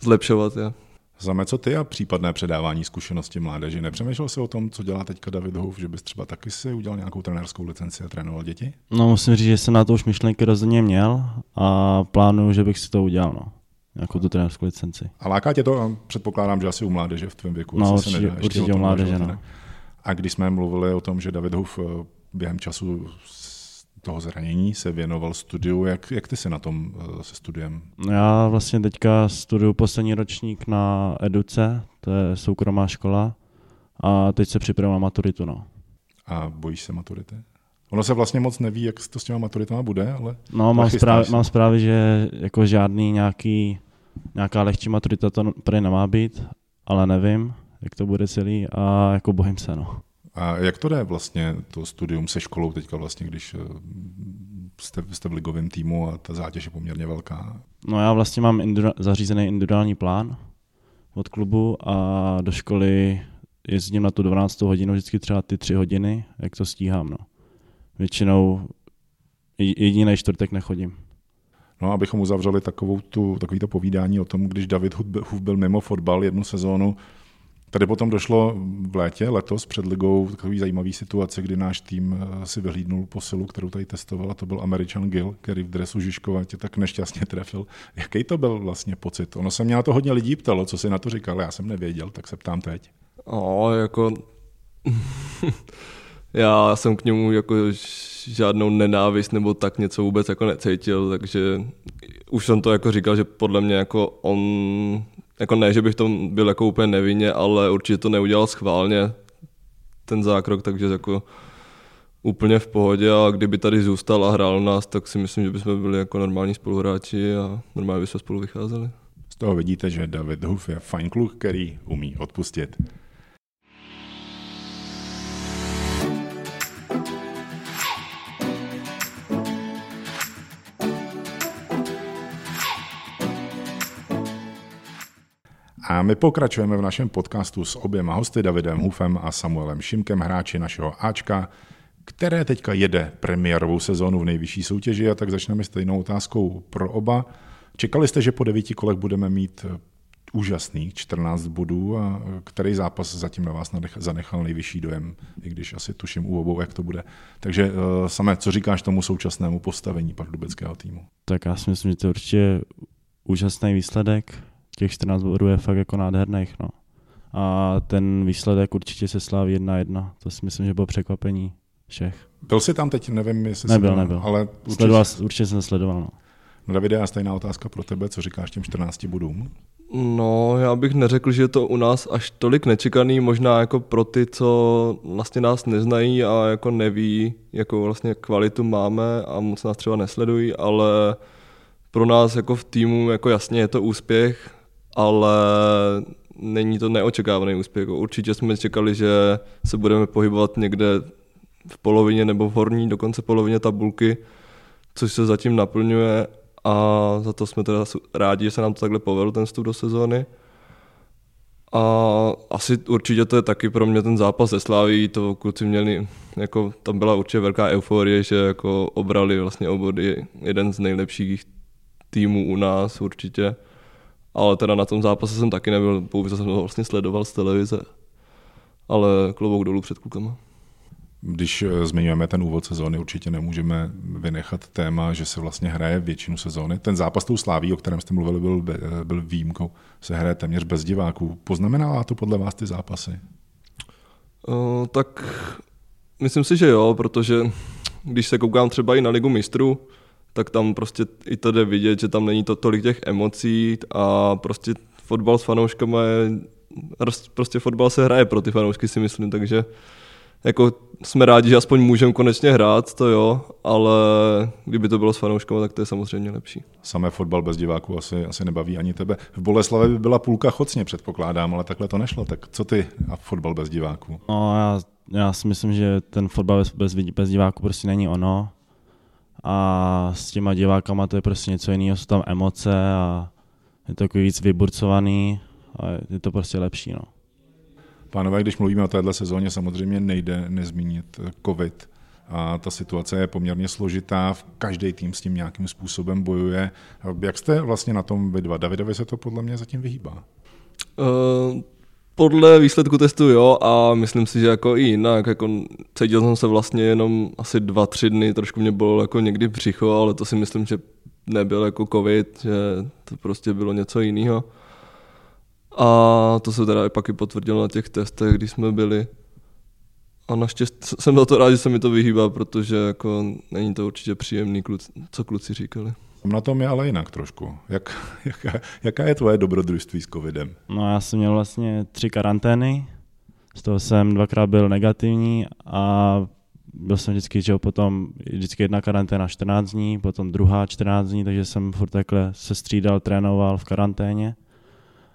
zlepšovat. Ja. Zame, co ty a případné předávání zkušenosti mládeži? Nepřemýšlel jsi o tom, co dělá teďka David Houf, že bys třeba taky si udělal nějakou trenérskou licenci a trénoval děti? No musím říct, že jsem na to už myšlenky rozhodně měl a plánuju, že bych si to udělal. No. Nějakou tu trenérskou licenci. A láká tě to? Předpokládám, že asi u mládeže v tvém věku. No určitě, nedá, určitě u mládeže, no. A když jsme mluvili o tom, že David Houf eh, během času toho zranění se věnoval studiu. Jak, jak ty jsi na tom eh, se studiem? Já vlastně teďka studuju poslední ročník na Educe, to je soukromá škola, a teď se připravuji na maturitu. No. A bojíš se maturity? Ono se vlastně moc neví, jak to s těma maturitama bude, ale... No, mám zprávy, mám zprávy, že jako žádný nějaký, nějaká lehčí maturita to prý nemá být, ale nevím, jak to bude celý a jako bojím se, no. A jak to jde vlastně to studium se školou teďka vlastně, když eh, jste, jste v ligovém týmu a ta zátěž je poměrně velká? No já vlastně mám individu- zařízený individuální plán od klubu a do školy jezdím na tu 12 hodinu vždycky třeba ty tři hodiny, jak to stíhám. No. Většinou jediný čtvrtek nechodím. No, abychom uzavřeli takovou tu, takový to povídání o tom, když David Huf byl mimo fotbal jednu sezónu, Tady potom došlo v létě letos před ligou takový zajímavý situace, kdy náš tým eh, si vyhlídnul posilu, kterou tady testoval, a to byl Američan Gill, který v dresu Žižkova tě tak nešťastně trefil. Jaký to byl vlastně pocit? Ono se mě na to hodně lidí ptalo, co si na to říkal, já jsem nevěděl, tak se ptám teď. O, jako... já jsem k němu jako žádnou nenávist nebo tak něco vůbec jako necítil, takže už jsem to jako říkal, že podle mě jako on jako ne, že bych to byl jako úplně nevinně, ale určitě to neudělal schválně, ten zákrok, takže jako úplně v pohodě a kdyby tady zůstal a hrál nás, tak si myslím, že bychom byli jako normální spoluhráči a normálně bychom spolu vycházeli. Z toho vidíte, že David Huf je fajn kluk, který umí odpustit. A my pokračujeme v našem podcastu s oběma hosty, Davidem Hufem a Samuelem Šimkem, hráči našeho Ačka, které teďka jede premiérovou sezónu v nejvyšší soutěži a tak začneme stejnou otázkou pro oba. Čekali jste, že po devíti kolech budeme mít eh, úžasných 14 bodů a eh, který zápas zatím na vás zanechal nejvyšší dojem, i když asi tuším u obou, jak to bude. Takže uh, samé, co říkáš tomu současnému postavení pardubického týmu? Tak já si myslím, že to je určitě úžasný výsledek. Těch 14 bodů je fakt jako nádherných. No. A ten výsledek určitě se sláví jedna jedna. To si myslím, že bylo překvapení všech. Byl jsi tam teď, nevím, jestli nebyl, jsi byl, nebyl. ale určitě... Sledoval, určitě jsem sledoval. No. No Davide, a stejná otázka pro tebe, co říkáš těm 14 bodům? No, já bych neřekl, že je to u nás až tolik nečekaný, možná jako pro ty, co vlastně nás neznají a jako neví, jakou vlastně kvalitu máme a moc nás třeba nesledují, ale pro nás jako v týmu jako jasně je to úspěch, ale není to neočekávaný úspěch. Určitě jsme čekali, že se budeme pohybovat někde v polovině nebo v horní, dokonce polovině tabulky, což se zatím naplňuje a za to jsme teda rádi, že se nám to takhle povedlo, ten vstup do sezóny. A asi určitě to je taky pro mě ten zápas ze Sláví, to kluci měli, jako tam byla určitě velká euforie, že jako obrali vlastně obody jeden z nejlepších týmů u nás určitě. Ale teda na tom zápase jsem taky nebyl, pouze jsem ho vlastně sledoval z televize. Ale klobouk dolů před klukama. Když eh, zmiňujeme ten úvod sezóny, určitě nemůžeme vynechat téma, že se vlastně hraje většinu sezóny. Ten zápas tou sláví, o kterém jste mluvili, byl, eh, byl výjimkou. Se hraje téměř bez diváků. Poznamenala to podle vás ty zápasy? Uh, tak myslím si, že jo, protože když se koukám třeba i na Ligu mistrů, tak tam prostě i to jde vidět, že tam není to tolik těch emocí a prostě fotbal s fanouškama je, prostě fotbal se hraje pro ty fanoušky si myslím, takže jako jsme rádi, že aspoň můžeme konečně hrát, to jo, ale kdyby to bylo s fanouškou, tak to je samozřejmě lepší. Samé fotbal bez diváků asi, asi nebaví ani tebe. V Boleslavi by byla půlka chocně, předpokládám, ale takhle to nešlo. Tak co ty a fotbal bez diváků? No, já, já si myslím, že ten fotbal bez, bez, bez diváků prostě není ono. A s těma divákama to je prostě něco jiného, jsou tam emoce a je to takový víc vyburcovaný a je to prostě lepší. No. Pánové, když mluvíme o téhle sezóně, samozřejmě nejde nezmínit covid. A ta situace je poměrně složitá, každý tým s tím nějakým způsobem bojuje. Jak jste vlastně na tom vy dva? Davidovi se to podle mě zatím vyhýbá. Uh, podle výsledku testu jo a myslím si, že jako i jinak, jako cítil jsem se vlastně jenom asi dva, tři dny, trošku mě bylo jako někdy břicho, ale to si myslím, že nebyl jako covid, že to prostě bylo něco jiného. A to se teda i pak i potvrdilo na těch testech, když jsme byli. A naštěstí jsem byl to rád, že se mi to vyhýbá, protože jako není to určitě příjemný, co kluci říkali. Na tom je ale jinak trošku. Jak, jaká, jaká je tvoje dobrodružství s covidem? No já jsem měl vlastně tři karantény, z toho jsem dvakrát byl negativní a byl jsem vždycky, že potom vždycky jedna karanténa 14 dní, potom druhá 14 dní, takže jsem furt takhle se střídal, trénoval v karanténě.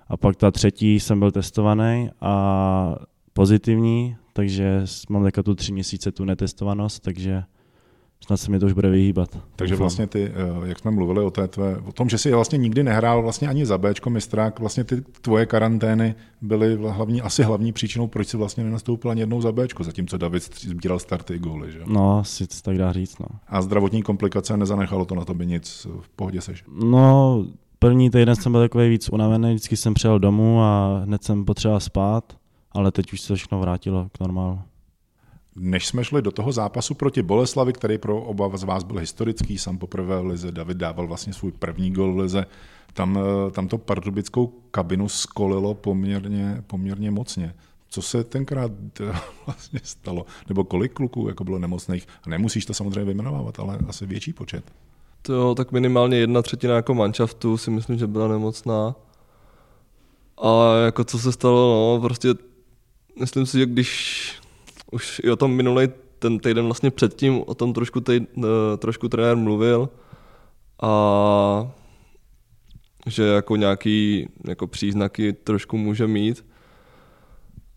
A pak ta třetí jsem byl testovaný a pozitivní, takže mám teďka tu tři měsíce tu netestovanost, takže snad se mi to už bude vyhýbat. Takže vlastně ty, eh, jak jsme mluvili o, té tvé, o tom, že jsi vlastně nikdy nehrál vlastně ani za Bčko mistrák, vlastně ty tvoje karantény byly hlavní, asi hlavní příčinou, proč jsi vlastně nenastoupil ani jednou za Bčko, zatímco David sbíral starty i góly, že? No, si tak dá říct, no. A zdravotní komplikace nezanechalo to na tobě nic, v pohodě seš? No, První týden jsem byl takový víc unavený, vždycky jsem přijel domů a hned jsem potřeboval spát, ale teď už se všechno vrátilo k normálu. Než jsme šli do toho zápasu proti Boleslavi, který pro oba z vás byl historický, sám poprvé v Lize, David dával vlastně svůj první gol v Lize, tam, eh, tam to pardubickou kabinu skolilo poměrně, poměrně mocně. Co se tenkrát eh, vlastně stalo? Nebo kolik kluků jako bylo nemocných? Nemusíš to samozřejmě vyjmenovávat, ale asi větší počet. To tak minimálně jedna třetina jako manšaftu si myslím, že byla nemocná. A jako co se stalo, no, prostě myslím si, že když už i o tom minulý ten týden vlastně předtím o tom trošku, tej, eh, trošku trenér mluvil a že jako nějaký jako příznaky trošku může mít.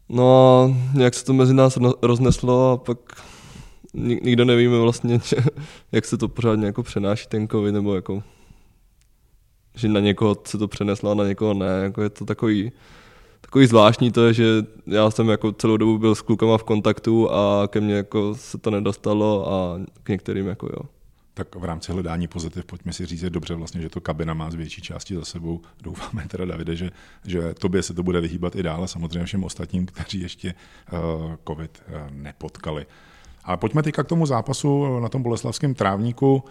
No a nějak se to mezi nás rozneslo a pak nikdo nevíme vlastně, jak se to pořádně jako přenáší ten covid, nebo jako že na někoho se to přeneslo a na někoho ne. Jako je to takový, takový zvláštní to je, že já jsem jako celou dobu byl s klukama v kontaktu a ke mně jako se to nedostalo a k některým jako jo. Tak v rámci hledání pozitiv pojďme si říct, je dobře vlastně, že to kabina má z větší části za sebou. Doufáme teda, Davide, že, že tobě se to bude vyhýbat i dál a samozřejmě všem ostatním, kteří ještě uh, covid uh, nepotkali. Ale pojďme teďka k tomu zápasu na tom boleslavském trávníku.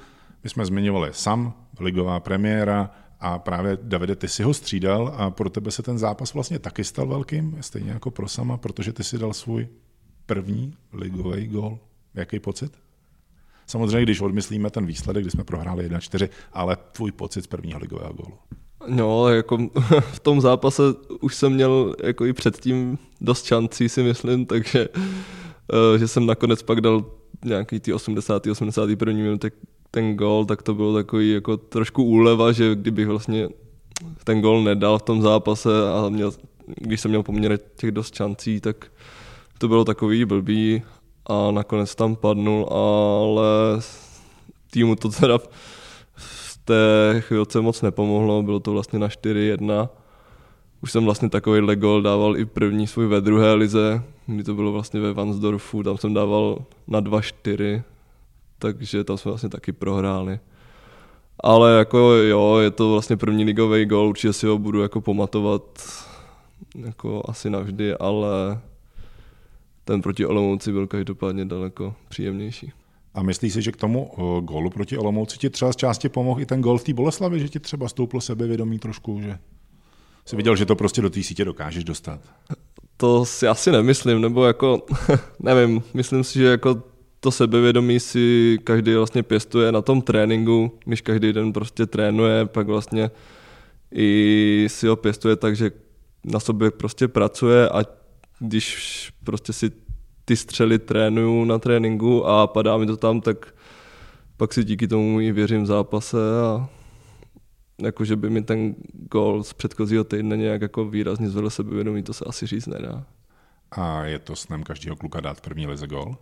My jsme zmiňovali sam, ligová premiéra, a právě Davide, ty si ho střídal a pro tebe se ten zápas vlastně taky stal velkým, stejně jako pro sama, protože ty si dal svůj první ligový gol. Jaký pocit? Samozřejmě, když odmyslíme ten výsledek, kdy jsme prohráli 1-4, ale tvůj pocit z prvního ligového gólu. No, jako v tom zápase už jsem měl jako i předtím dost šancí, si myslím, takže eh, že jsem nakonec pak dal nějaký ty 80. 81. minuty ten gol, tak to bylo takový jako trošku úleva, že kdybych vlastně ten gol nedal v tom zápase a měl, když jsem měl poměrně těch dost šancí, tak to bylo takový blbý a nakonec tam padnul, ale týmu to teda v té chvilce moc nepomohlo, bylo to vlastně na 4-1. Už jsem vlastně takový gol dával i první svůj ve druhé lize, kdy to bylo vlastně ve Vansdorfu, tam jsem dával na 2-4, takže tam jsme vlastně taky prohráli. Ale jako jo, je to vlastně první ligový gol, určitě si ho budu jako pamatovat jako asi navždy, ale ten proti Olomouci byl každopádně daleko příjemnější. A myslíš si, že k tomu gólu proti Olomouci ti třeba z části pomohl i ten gol v té Boleslavi, že ti třeba stouplo sebevědomí trošku, že jsi viděl, že to prostě do té sítě dokážeš dostat? To si asi nemyslím, nebo jako, nevím, myslím si, že jako to sebevědomí si každý vlastně pěstuje na tom tréninku, když každý den prostě trénuje, pak vlastně i si ho pěstuje tak, že na sobě prostě pracuje a když prostě si ty střely trénuju na tréninku a padá mi to tam, tak pak si díky tomu i věřím v zápase a jakože by mi ten gol z předchozího týdne nějak jako výrazně zvedl sebevědomí, to se asi říct nedá. A je to snem každého kluka dát první lize gol?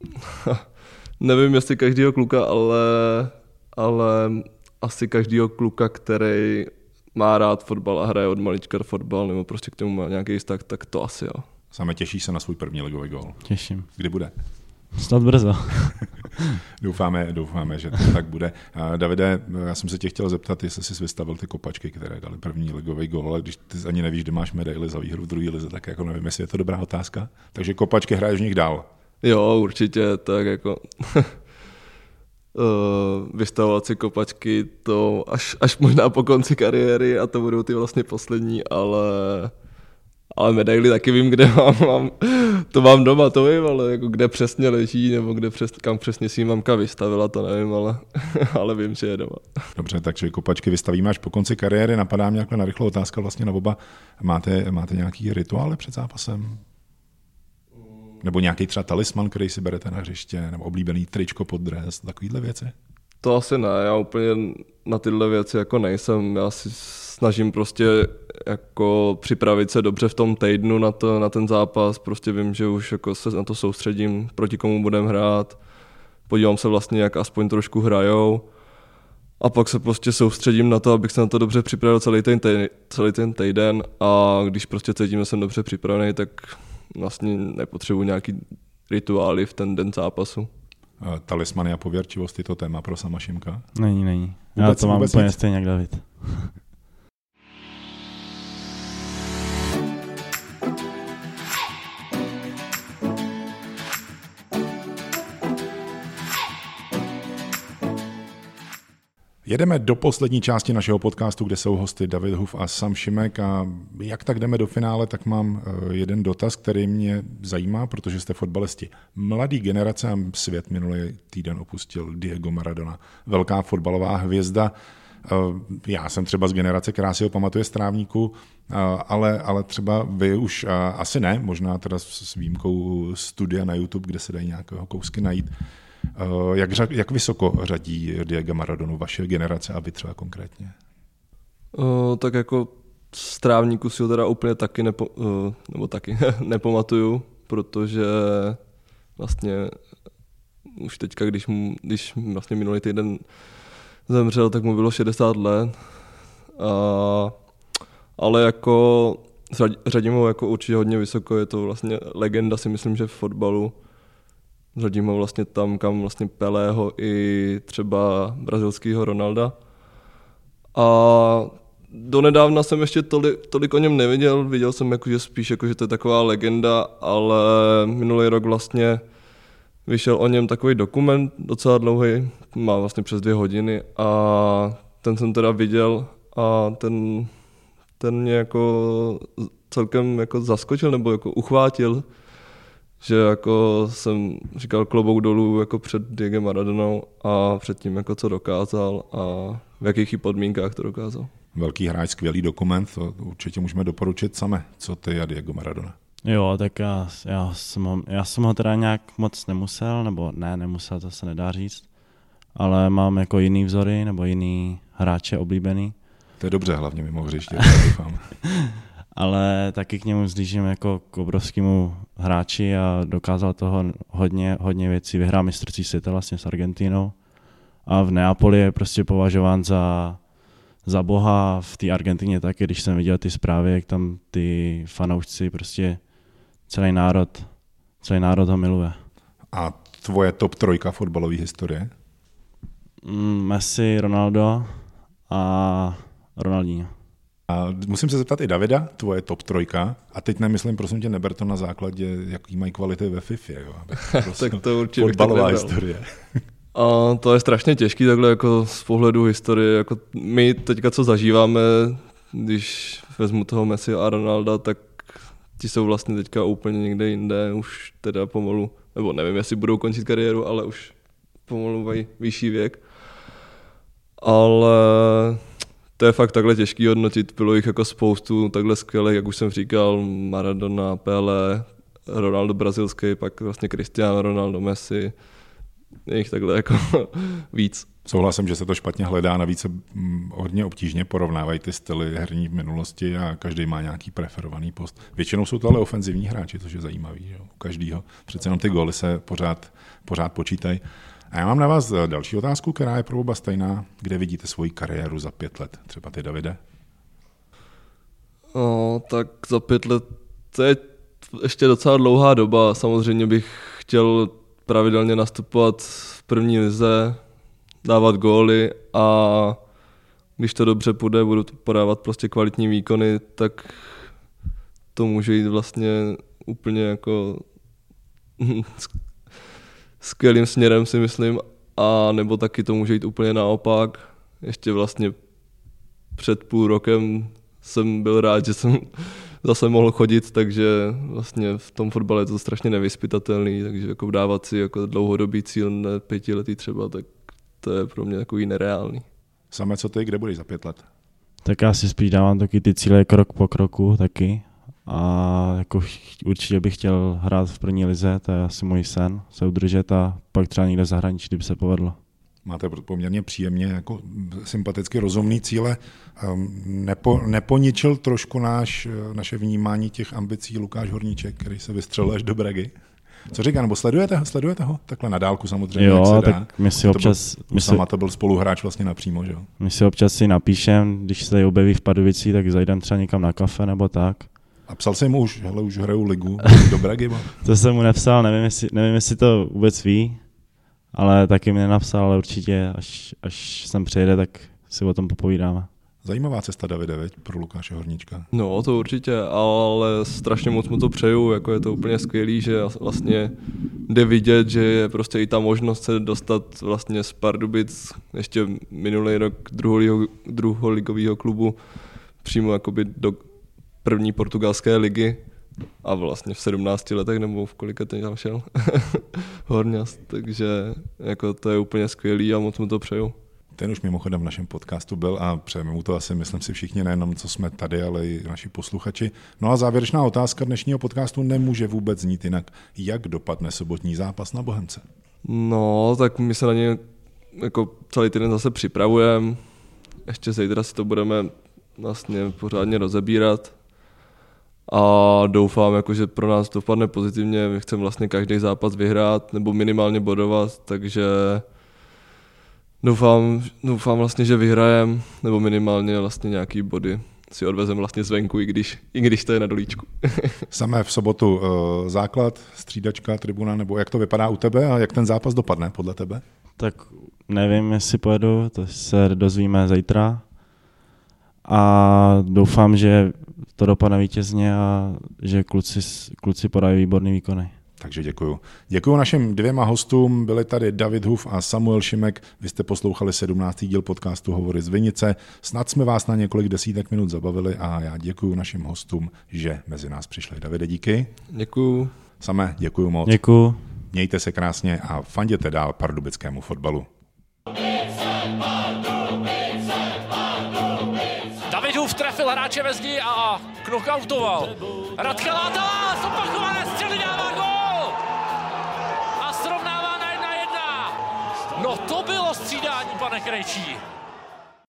Nevím, jestli každého kluka, ale, ale asi každého kluka, který má rád fotbal a hraje od malička fotbal, nebo prostě k tomu má nějaký vztah, tak to asi jo. Same těší se na svůj první ligový gol. Těším. Kdy bude? Snad brzo. doufáme, doufáme, že to tak bude. Davide, já jsem se tě chtěl zeptat, jestli jsi vystavil ty kopačky, které dali první ligový gol, ale když ty ani nevíš, kde máš medaily za výhru v druhé lize, tak jako nevím, jestli je to dobrá otázka. Takže kopačky hraješ v nich dál. Jo, určitě, tak jako vystavovat si kopačky, to až, až možná po konci kariéry a to budou ty vlastně poslední, ale ale medaily taky vím, kde mám, mám, to mám doma, to vím, ale jako kde přesně leží, nebo kde přes, kam přesně si mamka vystavila, to nevím, ale, ale vím, že je doma. Dobře, takže kopačky vystavíme až po konci kariéry. Napadá mě na rychlou otázka vlastně na oba. Máte, máte nějaký rituály před zápasem? Nebo nějaký třeba talisman, který si berete na hřiště, nebo oblíbený tričko pod dres, takovýhle věci? To asi ne, já úplně na tyhle věci jako nejsem. Já si snažím prostě jako připravit se dobře v tom týdnu na, to, na ten zápas. Prostě vím, že už jako se na to soustředím, proti komu budem hrát. Podívám se vlastně, jak aspoň trošku hrajou. A pak se prostě soustředím na to, abych se na to dobře připravil celý ten, týden, celý ten týden a když prostě cítím, že jsem dobře připravený, tak vlastně nepotřebuji nějaký rituály v ten den zápasu. Talismany a pověrčivost je to téma pro sama Šimka? Není, není. Já to mám úplně stejně jak David. Jedeme do poslední části našeho podcastu, kde jsou hosty David Huf a Sam Šimek a jak tak jdeme do finále, tak mám eh, jeden dotaz, který mě zajímá, protože jste fotbalisti. Mladý generace a svět minulý týden opustil Diego Maradona, velká fotbalová hvězda. Eh, já jsem třeba z generace, která si ho pamatuje z trávníku, eh, ale, ale třeba vy už asi ne, možná teda s výjimkou studia na YouTube, kde se dají nějakého kousky najít. Eh, jak, jak vysoko řadí Diego Maradonu vaše generace a vy třeba konkrétně? Uh, tak jako z trávníku si ho teda úplně taky, nepo, uh, nebo taky nepamatuju, protože vlastně už teďka, když, mu, když vlastně minulý týden zemřel, tak mu bylo 60 let A, ale jako řadím ho jako určitě hodně vysoko, je to vlastně legenda si myslím, že v fotbalu. Řadím ho vlastně tam, kam vlastně Pelého i třeba brazilského Ronalda. A donedávna jsem ještě tolik, tolik o něm neviděl, viděl jsem jako, že spíš jako, že to je taková legenda, ale minulý rok vlastně vyšel o něm takový dokument docela dlouhý, má vlastně přes dvě hodiny a ten jsem teda viděl a ten, ten mě jako celkem jako zaskočil nebo jako uchvátil, že jako jsem říkal klobouk dolů jako před Diego Maradonou a před tím jako co dokázal a v jakých podmínkách to dokázal. Velký hráč, skvělý dokument, to určitě můžeme doporučit same. Co ty a Diego Maradona? Jo, tak já, já, jsem ho, já jsem ho teda nějak moc nemusel, nebo ne, nemusel, to se nedá říct, ale mám jako jiný vzory, nebo jiný hráče oblíbený. To je dobře, hlavně mimo hřiště, doufám. Ale taky k němu zlížím jako k obrovskému hráči a dokázal toho hodně, hodně věcí. Vyhrál mistrovství světa vlastně s Argentínou a v Neapoli je prostě považován za, za boha v té Argentině taky, když jsem viděl ty zprávy, jak tam ty fanoušci prostě celý národ, celý národ ho miluje. A tvoje top trojka fotbalové historie? Mm, Messi, Ronaldo a Ronaldinho. A musím se zeptat i Davida, tvoje top trojka. A teď nemyslím, prosím tě, neber to na základě, jaký mají kvality ve FIFA. Jo? tak to určitě Fotbalová historie. A to je strašně těžký takhle jako z pohledu historie. Jako my teďka, co zažíváme, když vezmu toho Messi a Ronalda, tak ti jsou vlastně teďka úplně někde jinde, už teda pomalu, nebo nevím, jestli budou končit kariéru, ale už pomalu mají vyšší věk. Ale to je fakt takhle těžký hodnotit, bylo jich jako spoustu takhle skvělých, jak už jsem říkal, Maradona, Pele, Ronaldo brazilský, pak vlastně Cristiano Ronaldo, Messi, je jich takhle jako víc. Souhlasím, že se to špatně hledá, navíc se mm, hodně obtížně porovnávají ty styly herní v minulosti a každý má nějaký preferovaný post. Většinou jsou to ale ofenzivní hráči, což je zajímavý. U každého. Přece jenom ty góly se pořád, pořád počítají. A já mám na vás eh, další otázku, která je pro oba stejná. Kde vidíte svoji kariéru za pět let? Třeba ty, Davide? No, tak za pět let to je ještě docela dlouhá doba. Samozřejmě bych chtěl pravidelně nastupovat v první lize, dávat góly a když to dobře půjde, budu podávat prostě kvalitní výkony, tak to může jít vlastně úplně jako skvělým směrem si myslím, a nebo taky to může jít úplně naopak. Ještě vlastně před půl rokem jsem byl rád, že jsem zase mohl chodit, takže vlastně v tom fotbale je to strašně nevyspytatelný, takže jako dávat si jako dlouhodobý cíl, ne pětiletý třeba, tak to je pro mě takový nereálný. Samé co ty, kde budeš za pět let? Tak já si spíš dávám taky ty cíle krok po kroku taky a jako určitě bych chtěl hrát v první lize, to je asi můj sen, se udržet a pak třeba někde v zahraničí, kdyby se povedlo. Máte poměrně příjemně jako sympaticky rozumný cíle. Ehm, nepo, neponičil trošku náš, naše vnímání těch ambicí Lukáš Horníček, který se vystřelil až do Bragy? Co říká, nebo sledujete, sledujete ho? Takhle na dálku samozřejmě, jo, jak se tak my si občas... To byl, my sama to byl spoluhráč vlastně napřímo, že jo? My si občas si napíšem, když se tady objeví v Padovici, tak zajdem třeba někam na kafe nebo tak. A psal jsem mu už, hele, už hraju ligu do Bragy. to jsem mu nepsal, nevím jestli, nevím, jestli to vůbec ví, ale taky mi nenapsal, ale určitě, až, až sem přijede, tak si o tom popovídáme. Zajímavá cesta Davide, veď, pro Lukáše Horníčka. No, to určitě, ale strašně moc mu to přeju, jako je to úplně skvělý, že vlastně jde vidět, že je prostě i ta možnost se dostat vlastně z Pardubic ještě minulý rok druholigového klubu přímo jakoby do první portugalské ligy a vlastně v 17 letech nebo v kolika ten tam šel Horňas, takže jako to je úplně skvělý a moc mu to přeju. Ten už mimochodem v našem podcastu byl a přejeme mu to asi, myslím si, všichni, nejenom co jsme tady, ale i naši posluchači. No a závěrečná otázka dnešního podcastu nemůže vůbec znít jinak. Jak dopadne sobotní zápas na Bohemce? No, tak my se na ně jako celý týden zase připravujeme. Ještě zítra si to budeme vlastně pořádně rozebírat a doufám, jako, že pro nás dopadne pozitivně. My chceme vlastně každý zápas vyhrát nebo minimálně bodovat, takže Doufám, doufám vlastně, že vyhrajem, nebo minimálně vlastně nějaký body si odvezem vlastně zvenku, i když, i když to je na dolíčku. Samé v sobotu uh, základ, střídačka, tribuna, nebo jak to vypadá u tebe a jak ten zápas dopadne podle tebe? Tak nevím, jestli pojedu, to se dozvíme zítra. A doufám, že to dopadne vítězně a že kluci, kluci podají výborný výkony. Takže děkuju. Děkuju našim dvěma hostům, byli tady David Huf a Samuel Šimek. Vy jste poslouchali 17. díl podcastu Hovory z Vinice. Snad jsme vás na několik desítek minut zabavili a já děkuju našim hostům, že mezi nás přišli. Davide, díky. Děkuju. Samé, děkuju moc. Děkuju. Mějte se krásně a fanděte dál pardubickému fotbalu. Hráče ve zdi a knockoutoval. Radka Látala, zopakované střely dává gol! A srovnává na jedna jedna. No to bylo střídání, pane Krejčí.